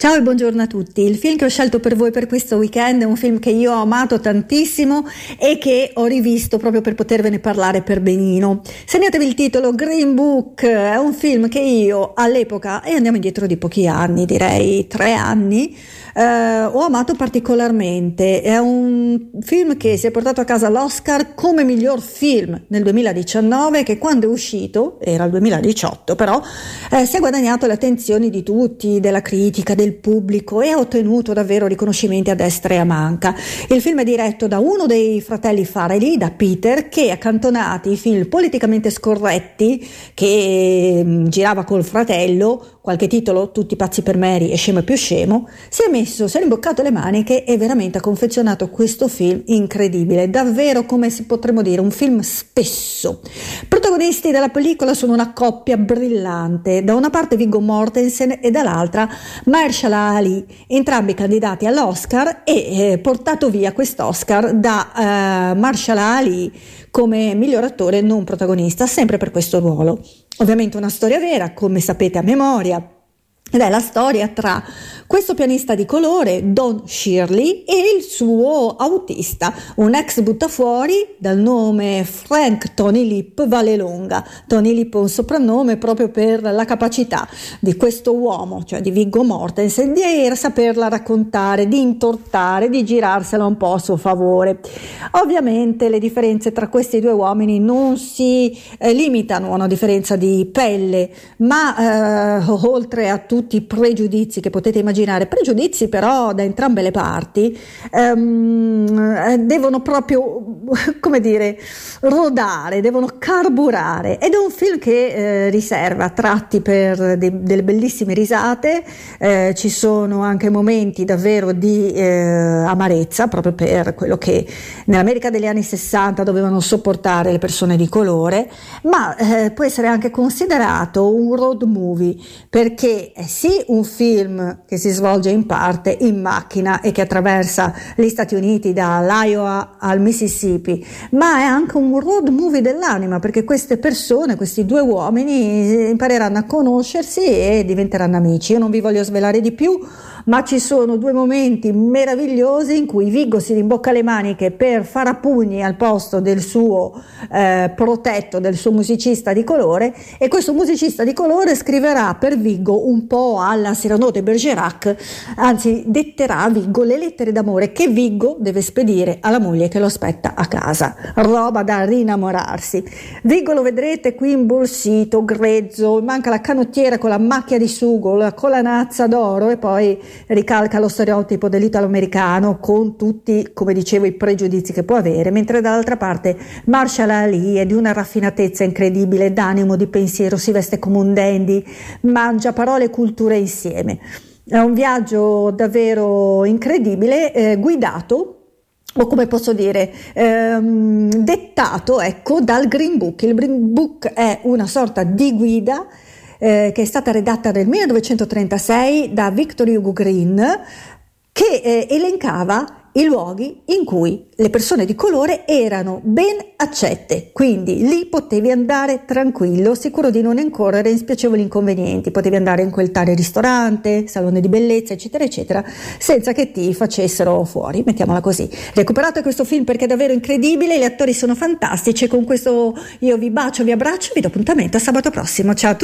Ciao e buongiorno a tutti. Il film che ho scelto per voi per questo weekend è un film che io ho amato tantissimo e che ho rivisto proprio per potervene parlare per benino. Segnatevi il titolo Green Book, è un film che io all'epoca, e andiamo indietro di pochi anni, direi tre anni, eh, ho amato particolarmente. È un film che si è portato a casa l'Oscar come miglior film nel 2019 che quando è uscito, era il 2018 però, eh, si è guadagnato le attenzioni di tutti, della critica, del pubblico e ha ottenuto davvero riconoscimenti a destra e a manca. Il film è diretto da uno dei fratelli Farrelly, da Peter, che accantonati i film politicamente scorretti che mm, girava col fratello, qualche titolo, tutti pazzi per Mary e scemo più scemo, si è messo, si è rimboccato le maniche e veramente ha confezionato questo film incredibile, davvero come si potremmo dire, un film spesso. Protagonisti della pellicola sono una coppia brillante, da una parte Viggo Mortensen e dall'altra Mahershala Ali, entrambi candidati all'Oscar e eh, portato via quest'Oscar da eh, Mahershala Ali come miglior attore non protagonista, sempre per questo ruolo. Ovviamente una storia vera, come sapete a memoria, ed è la storia tra questo pianista di colore, Don Shirley, e il suo autista, un ex buttafuori dal nome Frank Tony Lip Valelonga. Tony Lip è un soprannome proprio per la capacità di questo uomo, cioè di Viggo Mortensen, di saperla raccontare, di intortare, di girarsela un po' a suo favore. Ovviamente le differenze tra questi due uomini non si eh, limitano a una differenza di pelle, ma eh, oltre a tutti i pregiudizi che potete immaginare, pregiudizi però da entrambe le parti, ehm, devono proprio, come dire, rodare, devono carburare. Ed è un film che eh, riserva tratti per de- delle bellissime risate, eh, ci sono anche momenti davvero di eh, amarezza proprio per quello che nell'America degli anni 60 dovevano sopportare le persone di colore, ma eh, può essere anche considerato un road movie perché è sì un film che si svolge in parte in macchina e che attraversa gli Stati Uniti dall'Iowa al Mississippi, ma è anche un road movie dell'anima perché queste persone, questi due uomini impareranno a conoscersi e diventeranno amici. Io non vi voglio svelare di più, ma ci sono due momenti meravigliosi in cui Viggo si rimbocca le maniche per fare a pugni al posto del suo eh, protetto, del suo musicista di colore e questo musicista di colore scriverà per Viggo un po' alla Cyrano de Bergerac, anzi detterà a Viggo le lettere d'amore che Viggo deve spedire alla moglie che lo aspetta a casa, roba da rinnamorarsi. Viggo lo vedrete qui imbolsito, grezzo, manca la canottiera con la macchia di sugo, la colanazza d'oro e poi ricalca lo stereotipo dell'italo-americano con tutti, come dicevo, i pregiudizi che può avere, mentre dall'altra parte Marshall Ali è di una raffinatezza incredibile, d'animo, di pensiero, si veste come un dandy, mangia parole e culture insieme. È un viaggio davvero incredibile, eh, guidato o come posso dire, ehm, dettato ecco, dal Green Book. Il Green Book è una sorta di guida eh, che è stata redatta nel 1936 da Victor Hugo Green, che eh, elencava i luoghi in cui le persone di colore erano ben accette, quindi lì potevi andare tranquillo, sicuro di non incorrere in spiacevoli inconvenienti, potevi andare in quel tale ristorante, salone di bellezza, eccetera, eccetera, senza che ti facessero fuori, mettiamola così. Recuperate questo film perché è davvero incredibile, gli attori sono fantastici con questo io vi bacio, vi abbraccio, vi do appuntamento a sabato prossimo. Ciao a tutti!